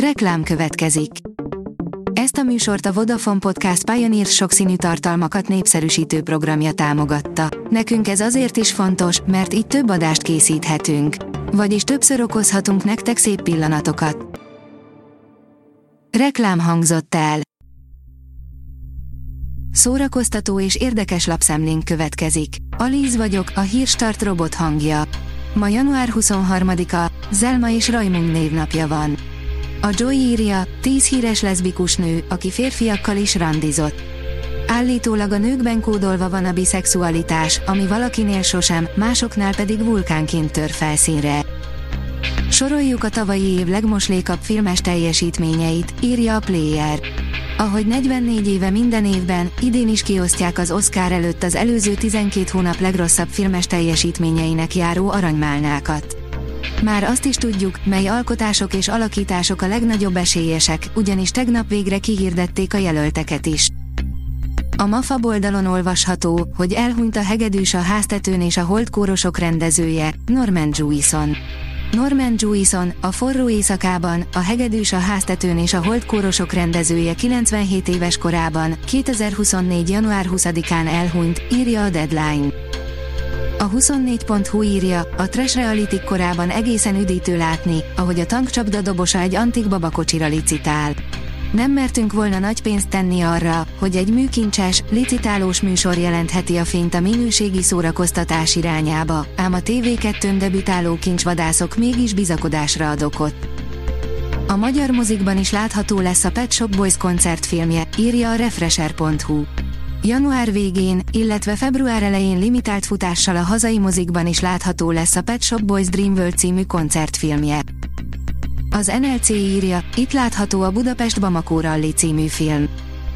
Reklám következik. Ezt a műsort a Vodafone Podcast Pioneer sokszínű tartalmakat népszerűsítő programja támogatta. Nekünk ez azért is fontos, mert így több adást készíthetünk. Vagyis többször okozhatunk nektek szép pillanatokat. Reklám hangzott el. Szórakoztató és érdekes lapszemlénk következik. Alíz vagyok, a hírstart robot hangja. Ma január 23-a, Zelma és Rajmund névnapja van. A Joy írja, 10 híres leszbikus nő, aki férfiakkal is randizott. Állítólag a nőkben kódolva van a biszexualitás, ami valakinél sosem, másoknál pedig vulkánként tör felszínre. Soroljuk a tavalyi év legmoslékabb filmes teljesítményeit, írja a Player. Ahogy 44 éve minden évben, idén is kiosztják az Oscar előtt az előző 12 hónap legrosszabb filmes teljesítményeinek járó aranymálnákat. Már azt is tudjuk, mely alkotások és alakítások a legnagyobb esélyesek, ugyanis tegnap végre kihirdették a jelölteket is. A MAFA oldalon olvasható, hogy elhunyt a hegedűs a háztetőn és a holdkórosok rendezője, Norman Jewison. Norman Jewison, a forró éjszakában, a hegedűs a háztetőn és a holdkórosok rendezője 97 éves korában, 2024. január 20-án elhunyt, írja a Deadline. A 24.hu írja, a trash reality korában egészen üdítő látni, ahogy a tankcsapda dobosa egy antik babakocsira licitál. Nem mertünk volna nagy pénzt tenni arra, hogy egy műkincses, licitálós műsor jelentheti a fényt a minőségi szórakoztatás irányába, ám a TV2-n debütáló kincsvadászok mégis bizakodásra ad okot. A magyar mozikban is látható lesz a Pet Shop Boys koncertfilmje, írja a Refresher.hu. Január végén, illetve február elején limitált futással a hazai mozikban is látható lesz a Pet Shop Boys Dream World című koncertfilmje. Az NLC írja, itt látható a Budapest Bamako Rally című film.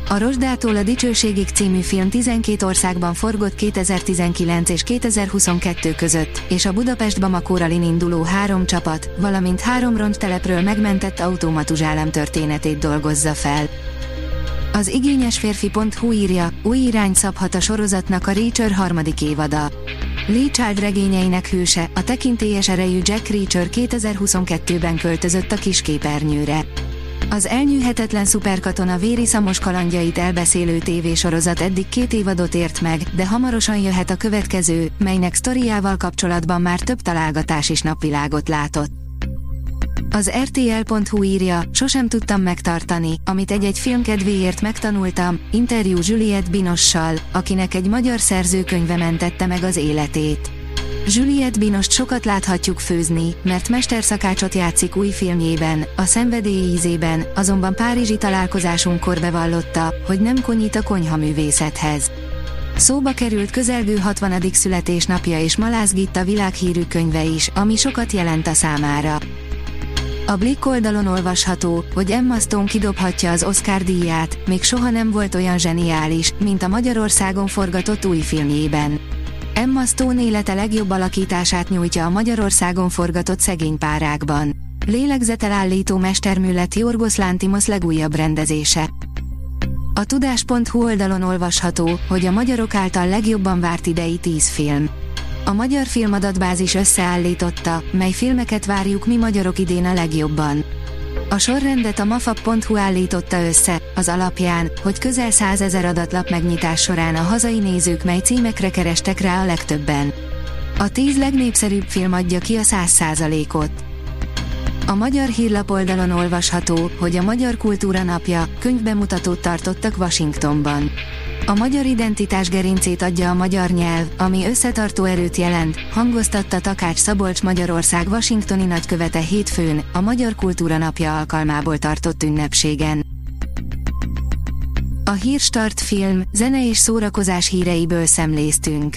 A Rosdától a Dicsőségig című film 12 országban forgott 2019 és 2022 között, és a Budapest Bamako Rallyn induló három csapat, valamint három ronttelepről megmentett automatuzsálem történetét dolgozza fel. Az igényes férfi.hu írja, új irány szabhat a sorozatnak a Reacher harmadik évada. Lee Child regényeinek hőse, a tekintélyes erejű Jack Reacher 2022-ben költözött a kisképernyőre. Az elnyűhetetlen szuperkatona véri szamos kalandjait elbeszélő tévésorozat eddig két évadot ért meg, de hamarosan jöhet a következő, melynek sztoriával kapcsolatban már több találgatás is napvilágot látott. Az RTL.hu írja, sosem tudtam megtartani, amit egy-egy film kedvéért megtanultam, interjú Juliette Binossal, akinek egy magyar szerzőkönyve mentette meg az életét. Juliette Binost sokat láthatjuk főzni, mert mesterszakácsot játszik új filmjében, a szenvedély ízében, azonban párizsi találkozásunkkor bevallotta, hogy nem konyít a konyhaművészethez. Szóba került közelgő 60. születésnapja és Malász Gitta világhírű könyve is, ami sokat jelent a számára. A Blick oldalon olvasható, hogy Emma Stone kidobhatja az Oscar díját, még soha nem volt olyan zseniális, mint a Magyarországon forgatott új filmjében. Emma Stone élete legjobb alakítását nyújtja a Magyarországon forgatott szegény párákban. Lélegzetelállító mestermű lett Jorgos Lántimos legújabb rendezése. A tudás.hu oldalon olvasható, hogy a magyarok által legjobban várt idei 10 film a Magyar Filmadatbázis összeállította, mely filmeket várjuk mi magyarok idén a legjobban. A sorrendet a mafab.hu állította össze, az alapján, hogy közel 100 ezer adatlap megnyitás során a hazai nézők mely címekre kerestek rá a legtöbben. A 10 legnépszerűbb film adja ki a 100%-ot. A magyar hírlap oldalon olvasható, hogy a Magyar Kultúra Napja könyvbemutatót tartottak Washingtonban. A magyar identitás gerincét adja a magyar nyelv, ami összetartó erőt jelent, hangoztatta Takács Szabolcs Magyarország Washingtoni nagykövete hétfőn, a Magyar Kultúra Napja alkalmából tartott ünnepségen. A Hírstart film, zene és szórakozás híreiből szemléztünk.